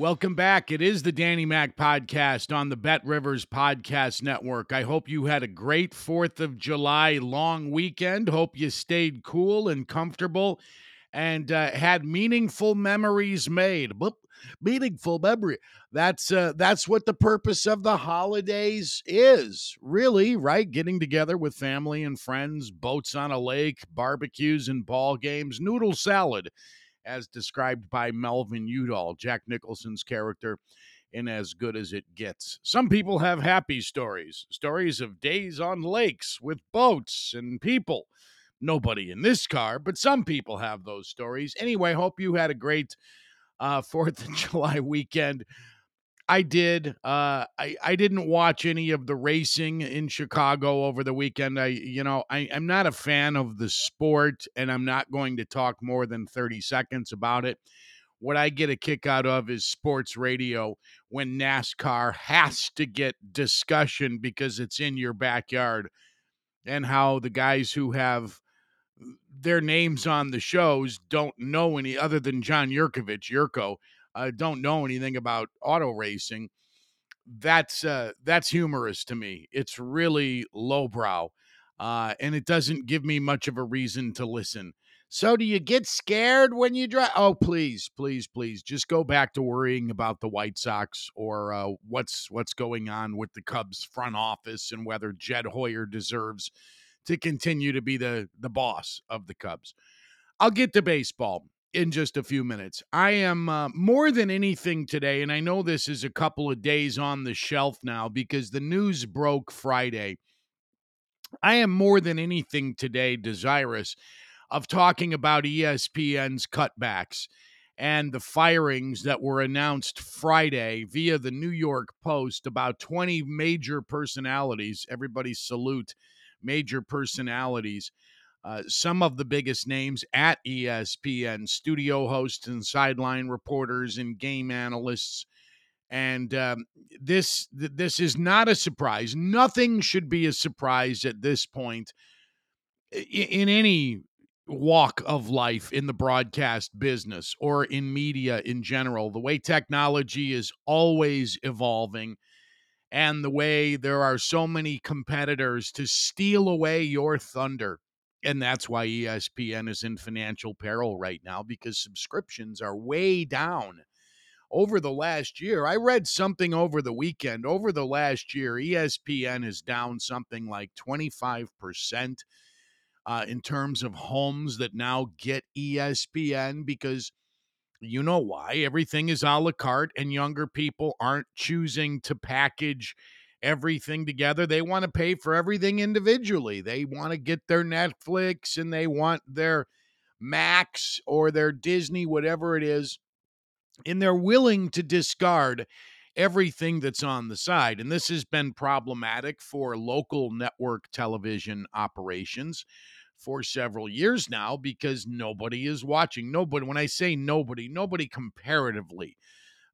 Welcome back. It is the Danny Mac podcast on the Bet Rivers Podcast Network. I hope you had a great 4th of July long weekend. Hope you stayed cool and comfortable and uh, had meaningful memories made. Boop, meaningful memory. That's uh, that's what the purpose of the holidays is, really, right? Getting together with family and friends, boats on a lake, barbecues and ball games, noodle salad as described by Melvin Udall, Jack Nicholson's character in As Good as It Gets. Some people have happy stories, stories of days on lakes with boats and people. Nobody in this car, but some people have those stories. Anyway, hope you had a great uh, 4th of July weekend. I did. Uh, I I didn't watch any of the racing in Chicago over the weekend. I you know I I'm not a fan of the sport, and I'm not going to talk more than thirty seconds about it. What I get a kick out of is sports radio when NASCAR has to get discussion because it's in your backyard, and how the guys who have their names on the shows don't know any other than John Jurkovic, Yurko uh, don't know anything about auto racing, that's uh, that's humorous to me. It's really lowbrow, uh, and it doesn't give me much of a reason to listen. So, do you get scared when you drive? Oh, please, please, please, just go back to worrying about the White Sox or uh, what's what's going on with the Cubs front office and whether Jed Hoyer deserves to continue to be the the boss of the Cubs. I'll get to baseball in just a few minutes. I am uh, more than anything today, and I know this is a couple of days on the shelf now because the news broke Friday. I am more than anything today desirous of talking about ESPN's cutbacks and the firings that were announced Friday via the New York Post about 20 major personalities. Everybody salute major personalities uh, some of the biggest names at ESPN, studio hosts and sideline reporters and game analysts. And um, this th- this is not a surprise. Nothing should be a surprise at this point in, in any walk of life in the broadcast business or in media in general. The way technology is always evolving and the way there are so many competitors to steal away your thunder and that's why ESPN is in financial peril right now because subscriptions are way down over the last year. I read something over the weekend. Over the last year, ESPN is down something like 25% uh, in terms of homes that now get ESPN because you know why. Everything is a la carte, and younger people aren't choosing to package everything together. They want to pay for everything individually. They want to get their Netflix and they want their Max or their Disney, whatever it is, and they're willing to discard everything that's on the side. And this has been problematic for local network television operations for several years now because nobody is watching. Nobody, when I say nobody, nobody comparatively.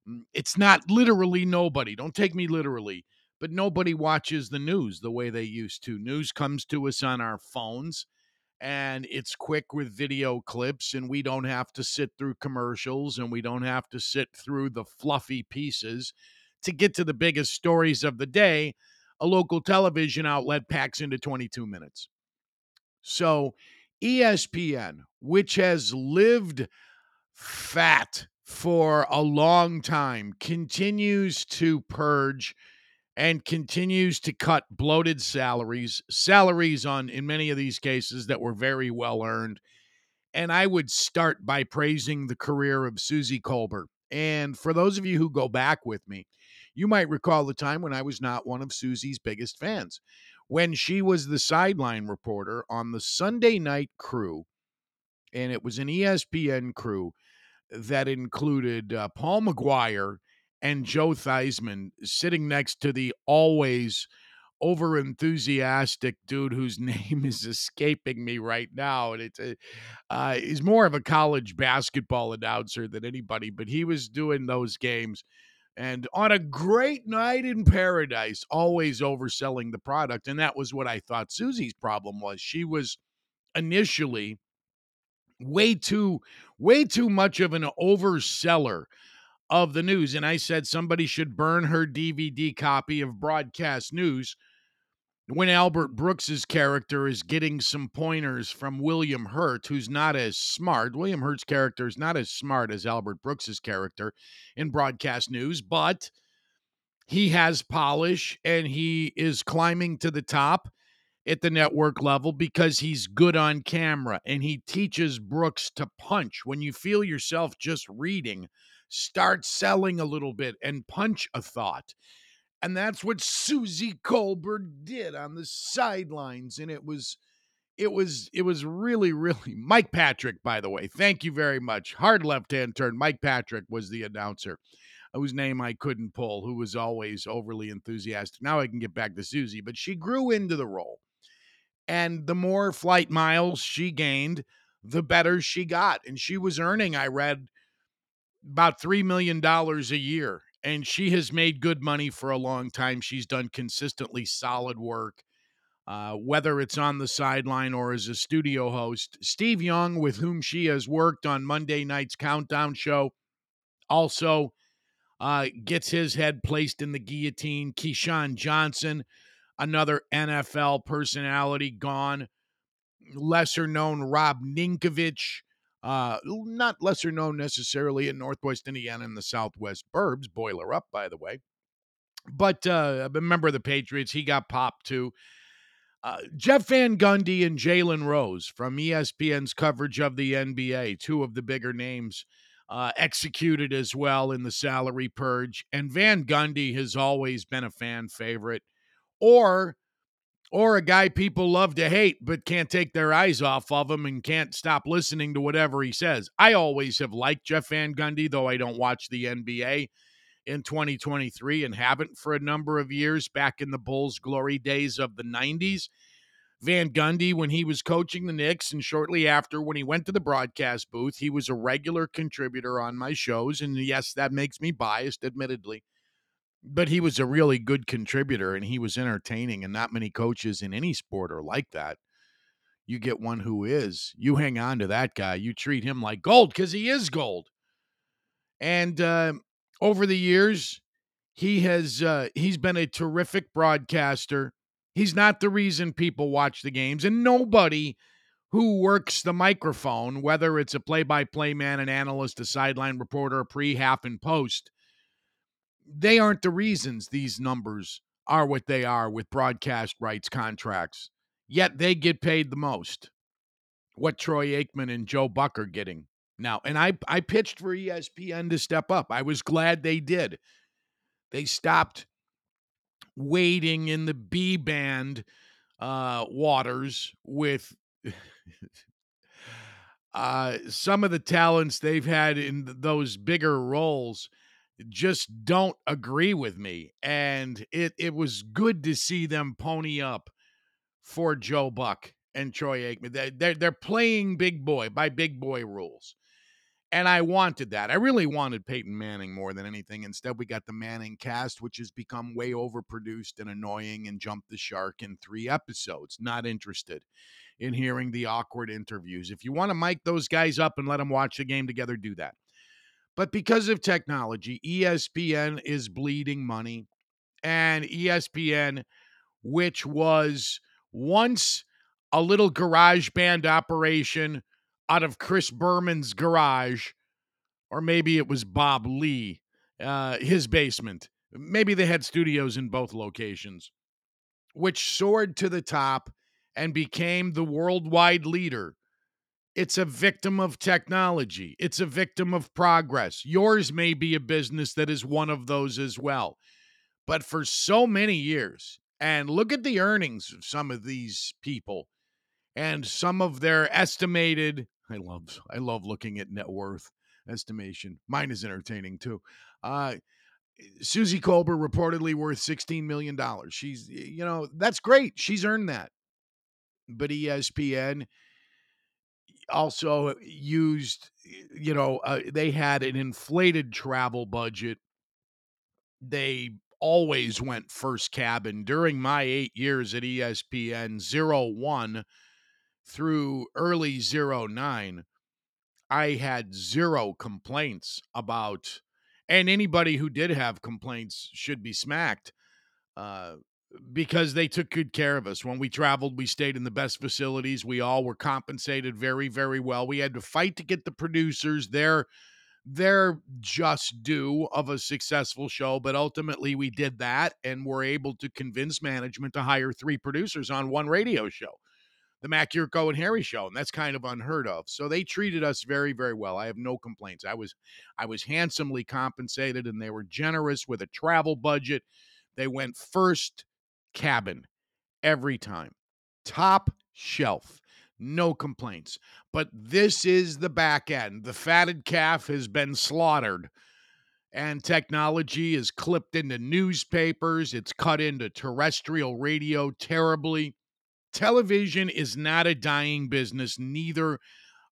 Mm, it's not literally nobody. Don't take me literally but nobody watches the news the way they used to. News comes to us on our phones and it's quick with video clips and we don't have to sit through commercials and we don't have to sit through the fluffy pieces to get to the biggest stories of the day a local television outlet packs into 22 minutes so espn which has lived fat for a long time continues to purge and continues to cut bloated salaries, salaries on, in many of these cases, that were very well earned. And I would start by praising the career of Suzy Kolber And for those of you who go back with me, you might recall the time when I was not one of Suzy's biggest fans. When she was the sideline reporter on the Sunday night crew, and it was an ESPN crew that included uh, Paul Maguire and Joe Theismann sitting next to the always over enthusiastic dude whose name is escaping me right now and it's a, uh, he's more of a college basketball announcer than anybody but he was doing those games and on a great night in paradise always overselling the product and that was what i thought suzy's problem was. She was initially way too way too much of an overseller of the news and i said somebody should burn her dvd copy of broadcast news when albert brooks's character is getting some pointers from william hurt who's not as smart william hurt's character is not as smart as albert brooks's character in broadcast news but he has polish and he is climbing to the top at the network level because he's good on camera and he teaches Brooks to punch. When you feel yourself just reading, start selling a little bit and punch a thought. And that's what Suzy Kolber did on the sidelines. And it was it was it was really really Mike Patrick by the way thank you very much hard left hand turn Mike Patrick was the announcer uh, whose name I couldn't pull who was always overly enthusiastic now I can get back to Suzy but she grew into the role and the more flight miles she gained, the better she got. And she was earning, I read, about $3 million a year. And she has made good money for a long time. She's done consistently solid work, uh, whether it's on the sideline or as a studio host. Steve Young, with whom she has worked on Monday night's Countdown show, also uh, gets his head placed in the guillotine. Keyshawn Johnson, another NFL personality gone. Lesser known Rob Ninkovich, uh, not lesser known necessarily in Northwest Indiana and the Southwest Burbs. Boiler up, by the way. But uh, a member of the Patriots, he got popped too. Uh, Jeff Van Gundy and Jalen Rose from ESPN's coverage of the NBA, two of the bigger names, uh, executed as well in the salary purge. And Van Gundy has always been a fan favorite or or a guy people love to hate but can't take their eyes off of him and can't stop listening to whatever he says. I always have liked Jeff Van Gundy, though I don't watch the NBA in 2023 and haven't for a number of years back in the Bulls' glory days of the 90s. Van Gundy, when he was coaching the Knicks, and shortly after when he went to the broadcast booth, he was a regular contributor on my shows. And yes, that makes me biased, admittedly but he was a really good contributor and he was entertaining and not many coaches in any sport are like that. You get one who is you hang on to that guy you treat him like gold because he is gold. And uh, over the years he has uh, he's been a terrific broadcaster. He's not the reason people watch the games and nobody who works the microphone whether it's a play-by-play man an analyst a sideline reporter a pre half and post they aren't the reasons these numbers are what they are with broadcast rights contracts. Yet they get paid the most. What Troy Aikman and Joe Buck are getting now. And I, I pitched for ESPN to step up. I was glad they did. They stopped wading in the B band uh, waters with uh, some of the talents they've had in those bigger roles just don't agree with me. And it it was good to see them pony up for Joe Buck and Troy Aikman. They, they're they're playing big boy by big boy rules. And I wanted that. I really wanted Peyton Manning more than anything. Instead, we got the ManningCast, which has become way overproduced and annoying and jumped the shark in three episodes. Not interested in hearing the awkward interviews. If you want to mic those guys up and let them watch the game together, do that. But because of technology, ESPN is bleeding money. And ESPN, which was once a little garage band operation out of Chris Berman's garage, or maybe it was Bob Ley, uh, his basement. Maybe they had studios in both locations, which soared to the top and became the worldwide leader It's a victim of technology. It's a victim of progress. Yours may be a business that is one of those as well. But for so many years, and look at the earnings of some of these people and some of their estimated I love I love looking at net worth estimation. Mine is entertaining too. Uh Suzy Kolber reportedly worth $16 million. She's, you know, that's great. She's earned that. But ESPN also used, you know, uh, they had an inflated travel budget. They always went first cabin during my eight years at ESPN, zero one through early zero nine. I had zero complaints about and anybody who did have complaints should be smacked uh, because they took good care of us. When we traveled, we stayed in the best facilities. We all were compensated very, very well. We had to fight to get the producers their their just due of a successful show, but ultimately we did that and were able to convince management to hire three producers on one radio show the Mac Jurko and Harry show, and that's kind of unheard of. So they treated us very, very well. I have no complaints. I was I was handsomely compensated, and they were generous with a travel budget. They went first cabin every time, top shelf. No complaints. But this is the back end. The fatted calf has been slaughtered and technology is clipped into newspapers. It's cut into terrestrial radio terribly television is not a dying business. Neither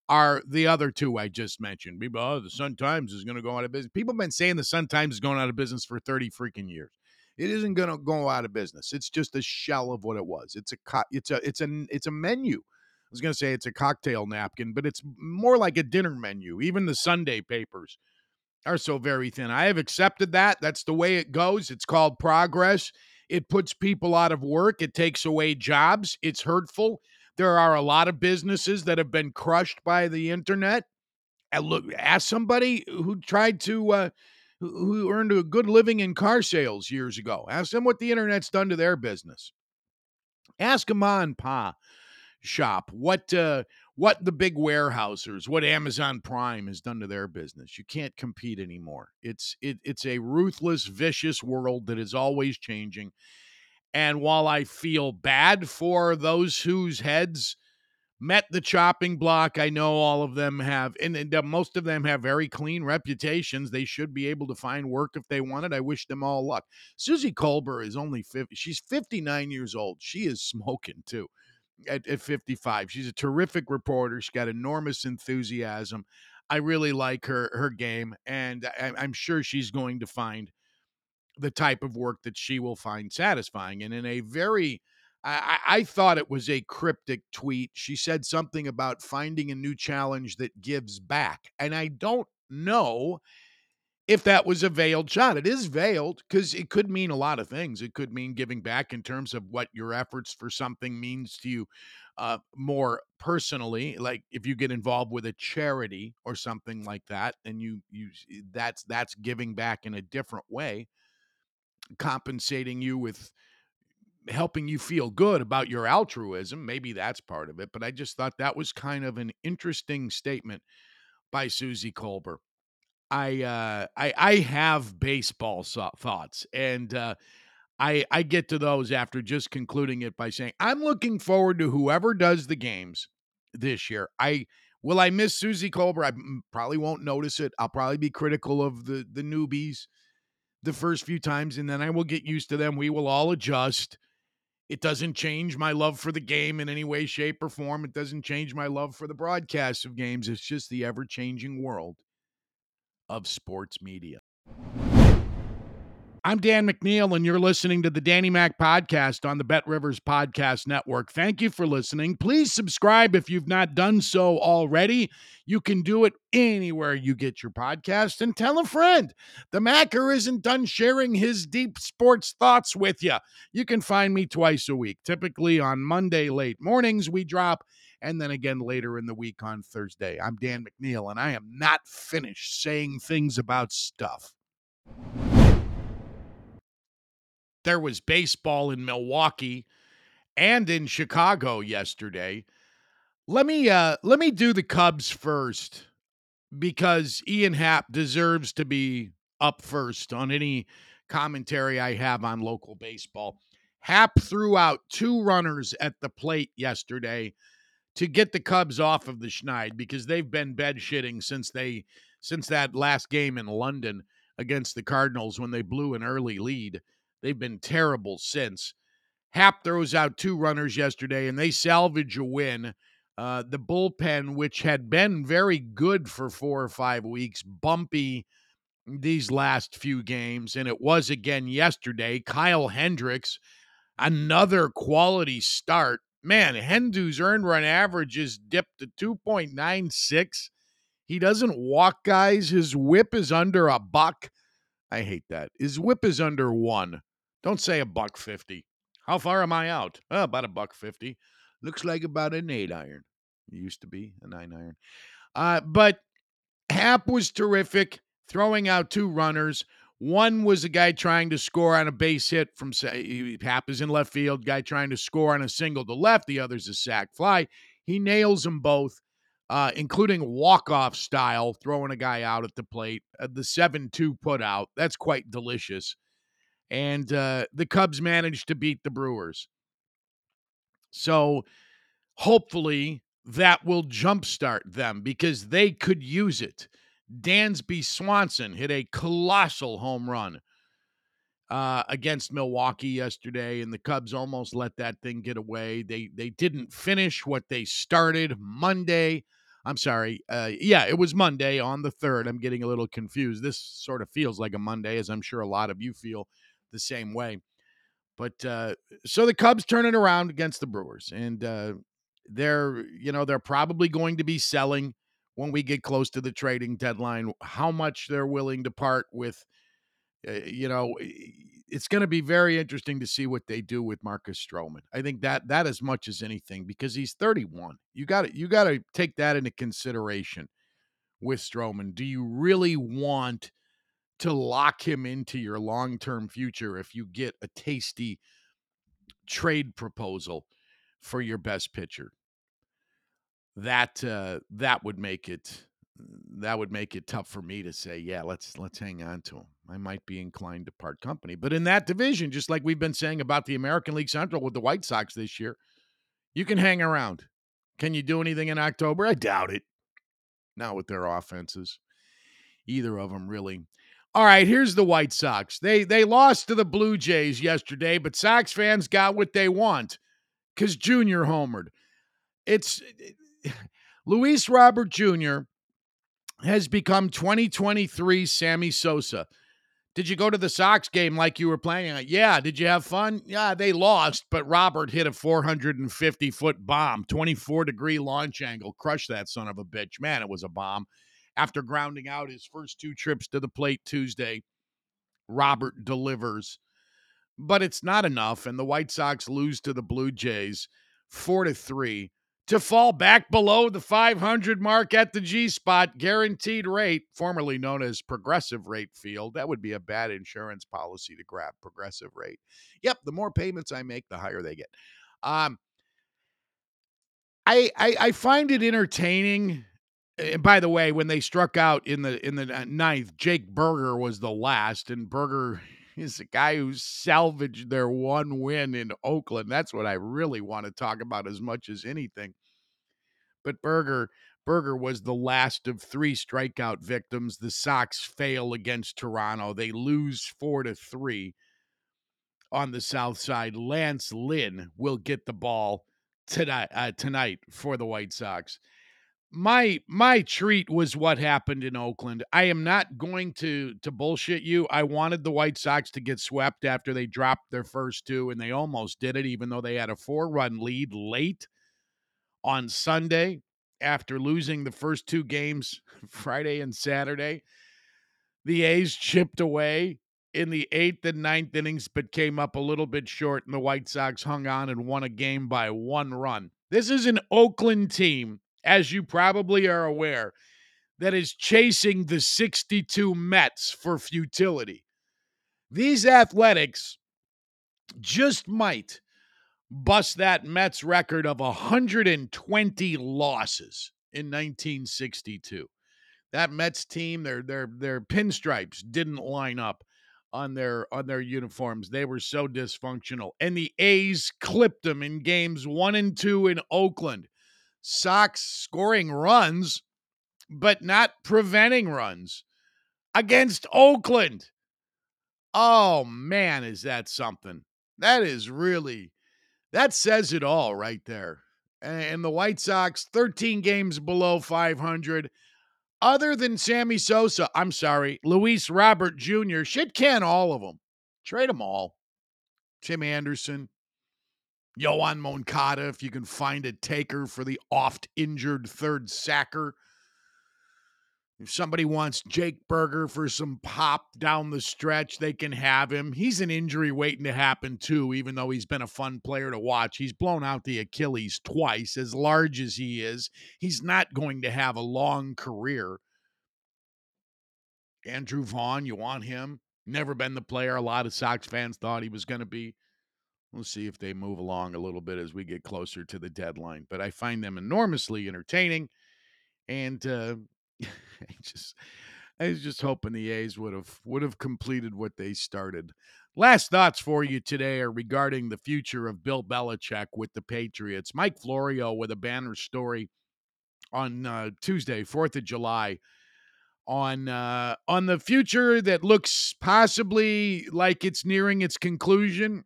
are the other two I just mentioned. People, oh, the Sun Times is going to go out of business. People have been saying the Sun Times is going out of business for 30 freaking years. It isn't going to go out of business. It's just a shell of what it was. It's a co- it's a it's a it's a menu. I was going to say it's a cocktail napkin, but it's more like a dinner menu. Even the Sunday papers are so very thin. I have accepted that. That's the way it goes. It's called progress. It puts people out of work. It takes away jobs. It's hurtful. There are a lot of businesses that have been crushed by the internet. And look, ask somebody who tried to, uh, who earned a good living in car sales years ago. Ask them what the internet's done to their business. Ask a ma and pa shop what uh, what the big warehousers, what Amazon Prime has done to their business. You can't compete anymore. It's it, it's a ruthless, vicious world that is always changing. And while I feel bad for those whose heads met the chopping block, I know all of them have, and, and most of them have very clean reputations. They should be able to find work if they want it. I wish them all luck. Suzy Kolber is only 50. She's 59 years old. She is smoking too at, at 55. She's a terrific reporter. She's got enormous enthusiasm. I really like her her game, and I, I'm sure she's going to find the type of work that she will find satisfying. And in a very I, I, thought it was a cryptic tweet. She said something about finding a new challenge that gives back. And I don't know if that was a veiled shot. It is veiled because it could mean a lot of things. It could mean giving back in terms of what your efforts for something means to you uh, more personally. Like if you get involved with a charity or something like that, and you you that's that's giving back in a different way, compensating you with helping you feel good about your altruism. Maybe that's part of it. But I just thought that was kind of an interesting statement by Suzy Kolber. I uh, I I have baseball so- thoughts, and uh, I I get to those after just concluding it by saying I'm looking forward to whoever does the games this year. I will I miss Suzy Kolber. I probably won't notice it. I'll probably be critical of the the newbies the first few times, and then I will get used to them. We will all adjust. It doesn't change my love for the game in any way, shape, or form. It doesn't change my love for the broadcast of games. It's just the ever changing world of sports media. I'm Dan McNeil, and you're listening to the Danny Mac podcast on the Bet Rivers Podcast Network. Thank you for listening. Please subscribe if you've not done so already. You can do it anywhere you get your podcast and tell a friend. The Macker isn't done sharing his deep sports thoughts with you. You can find me twice a week, typically on Monday late mornings. We drop and then again later in the week on Thursday. I'm Dan McNeil, and I am not finished saying things about stuff. There was baseball in Milwaukee and in Chicago yesterday. Let me uh let me do the Cubs first because Ian Happ deserves to be up first on any commentary I have on local baseball. Happ threw out two runners at the plate yesterday to get the Cubs off of the schneid because they've been bed shitting since they since that last game in London against the Cardinals when they blew an early lead. They've been terrible since. Happ throws out two runners yesterday and they salvage a win. Uh, the bullpen, which had been very good for four or five weeks, bumpy these last few games, and it was again yesterday. Kyle Hendricks, another quality start. Man, Hendu's earned run average is dipped to 2.96. He doesn't walk guys. His whip is under a buck. I hate that. His whip is under one. Don't say a buck 50. How far am I out? Oh, about a buck 50. Looks like about an eight iron. It used to be a nine iron. Uh, but Happ was terrific, throwing out two runners. One was a guy trying to score on a base hit from say Happ is in left field, guy trying to score on a single to left. The other's a sac fly. He nails them both, uh, including walk off style, throwing a guy out at the plate. Uh, the 7 2 put out. That's quite delicious. And uh, the Cubs managed to beat the Brewers. So hopefully that will jumpstart them because they could use it. Dansby Swanson hit a colossal home run uh, against Milwaukee yesterday, and the Cubs almost let that thing get away. They they didn't finish what they started Monday. I'm sorry. Uh, yeah, it was Monday on the third. I'm getting a little confused. This sort of feels like a Monday, as I'm sure a lot of you feel the same way. But uh, so the Cubs turn it around against the Brewers, and uh, they're you know they're probably going to be selling when we get close to the trading deadline. How much they're willing to part with, uh, you know, it's going to be very interesting to see what they do with Marcus Stroman. I think that that as much as anything because he's 31. You got to you got to take that into consideration with Stroman. Do you really want to lock him into your long-term future if you get a tasty trade proposal for your best pitcher? That uh, that would make it that would make it tough for me to say, yeah, let's let's hang on to him. I might be inclined to part company. But in that division, just like we've been saying about the American League Central with the White Sox this year, you can hang around. Can you do anything in October? I doubt it. Not with their offenses. Either of them really. All right, here's the White Sox. They they lost to the Blue Jays yesterday, but Sox fans got what they want cuz Junior homered. It's Luis Robert Jr has become 2023 Sammy Sosa. Did you go to the Sox game like you were planning? Yeah. Did you have fun? Yeah, they lost, but Robert hit a 450 foot bomb, 24 degree launch angle, crushed that son of a bitch. Man, it was a bomb. After grounding out his first two trips to the plate Tuesday, Robert delivers. But it's not enough, and the White Sox lose to the Blue Jays four to three to fall back below the 500 mark at the G spot guaranteed rate, formerly known as progressive rate field. That would be a bad insurance policy to grab progressive rate. Yep, the more payments I make, the higher they get. Um, I, I, I find it entertaining. And by the way, when they struck out in the in the ninth, Jake Burger was the last, and Burger is a guy who salvaged their one win in Oakland. That's what I really want to talk about as much as anything. But Burger, Burger was the last of three strikeout victims. The Sox fail against Toronto. They lose 4 to 3 on the south side. Lance Lynn will get the ball tonight uh, tonight for the White Sox my my treat was what happened in Oakland. I am not going to to bullshit you. I wanted the White Sox to get swept after they dropped their first two and they almost did it even though they had a four-run lead late on Sunday after losing the first two games Friday and Saturday. The A's chipped away in the 8th and ninth innings but came up a little bit short and the White Sox hung on and won a game by one run. This is an Oakland team as you probably are aware, that is chasing the 62 Mets for futility. These athletics just might bust that Mets record of 120 losses in 1962. That Mets team, their their their pinstripes didn't line up on their on their uniforms. They were so dysfunctional. And the A's clipped them in games 1 and 2 in Oakland. Sox scoring runs but not preventing runs against Oakland. Oh man, is that something? That is really that says it all right there. And the White Sox 13 games below 500 other than Sammy Sosa, I'm sorry, Luis Robert Jr., shit can all of them. Trade them all. Tim Anderson, Yoan Moncada, if you can find a taker for the oft injured third sacker. If somebody wants Jake Burger for some pop down the stretch, they can have him. He's an injury waiting to happen, too, even though he's been a fun player to watch. He's blown out the Achilles twice. As large as he is, he's not going to have a long career. Andrew Vaughn, you want him? Never been the player a lot of Sox fans thought he was going to be. We'll see if they move along a little bit as we get closer to the deadline. But I find them enormously entertaining. And uh, I just I was just hoping the A's would have would have completed what they started. Last thoughts for you today are regarding the future of Bill Belichick with the Patriots. Mike Florio with a banner story on uh, Tuesday, Fourth of July, on uh, on the future that looks possibly like it's nearing its conclusion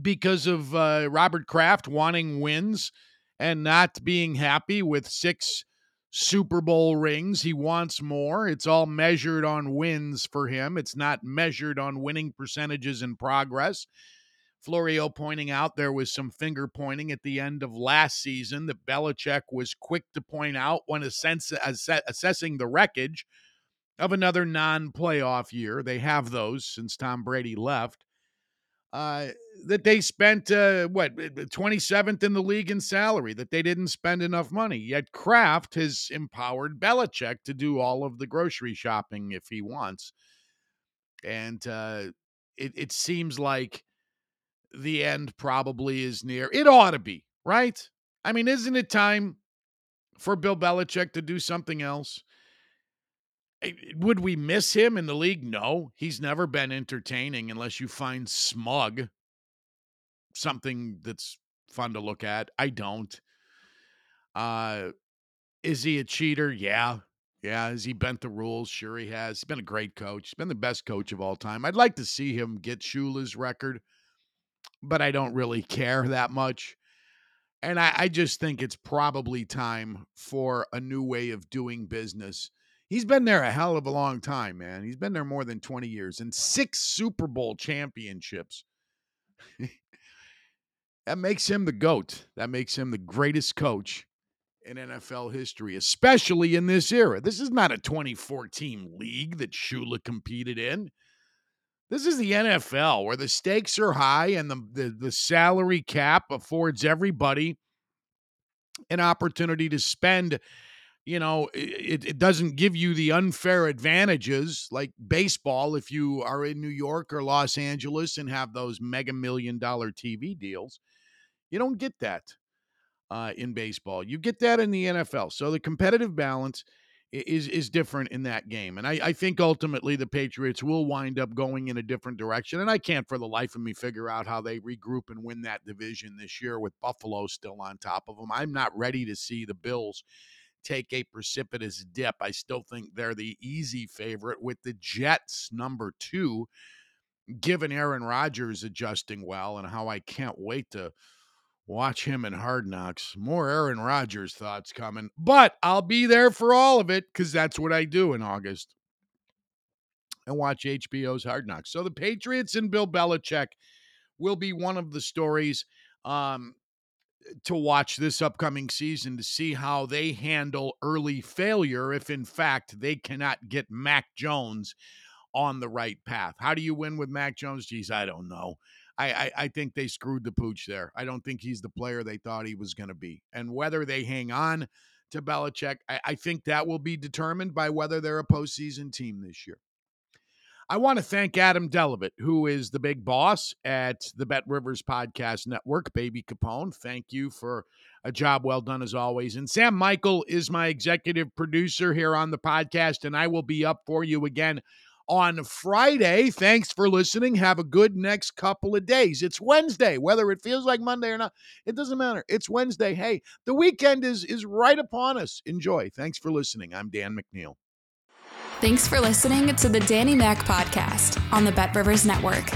because of uh, Robert Kraft wanting wins and not being happy with six Super Bowl rings. He wants more. It's all measured on wins for him. It's not measured on winning percentages and progress. Florio pointing out there was some finger pointing at the end of last season that Belichick was quick to point out when ass- assessing the wreckage of another non playoff year. They have those since Tom Brady left uh, that they spent uh, what 27th in the league in salary, that they didn't spend enough money. Yet Kraft has empowered Belichick to do all of the grocery shopping if he wants, and uh, it it seems like the end probably is near. It ought to be right. I mean, isn't it time for Bill Belichick to do something else? Would we miss him in the league? No, he's never been entertaining unless you find smug something that's fun to look at. I don't. Uh is he a cheater? Yeah. Yeah. Has he bent the rules? Sure he has. He's been a great coach. He's been the best coach of all time. I'd like to see him get Shula's record, but I don't really care that much. And I, I just think it's probably time for a new way of doing business He's been there a hell of a long time, man. He's been there more than 20 years and six Super Bowl championships. that makes him the GOAT. That makes him the greatest coach in NFL history, especially in this era. This is not a 2014 league that Shula competed in. This is the NFL where the stakes are high and the, the, the salary cap affords everybody an opportunity to spend you know, it, it doesn't give you the unfair advantages like baseball if you are in New York or Los Angeles and have those mega million dollar TV deals. You don't get that uh, in baseball. You get that in the NFL. So the competitive balance is is different in that game. And I, I think ultimately the Patriots will wind up going in a different direction. And I can't for the life of me figure out how they regroup and win that division this year with Buffalo still on top of them. I'm not ready to see the Bills take a precipitous dip. I still think they're the easy favorite with the Jets number two, given Aaron Rodgers adjusting well and how I can't wait to watch him in Hard Knocks. More Aaron Rodgers thoughts coming, but I'll be there for all of it because that's what I do in August. And watch HBO's Hard Knocks. So the Patriots and Bill Belichick will be one of the stories. Um, to watch this upcoming season to see how they handle early failure if, in fact, they cannot get Mac Jones on the right path. How do you win with Mac Jones? Geez, I don't know. I, I, I think they screwed the pooch there. I don't think he's the player they thought he was going to be. And whether they hang on to Belichick, I, I think that will be determined by whether they're a postseason team this year. I want to thank Adam Delevitt, who is the big boss at the Bet Rivers Podcast Network, Baby Capone. Thank you for a job well done as always. And Sam Michael is my executive producer here on the podcast, and I will be up for you again on Friday. Thanks for listening. Have a good next couple of days. It's Wednesday, whether it feels like Monday or not, it doesn't matter. It's Wednesday. Hey, the weekend is is right upon us. Enjoy. Thanks for listening. I'm Dan McNeil. Thanks for listening to the Danny Mac podcast on the Bet Rivers Network.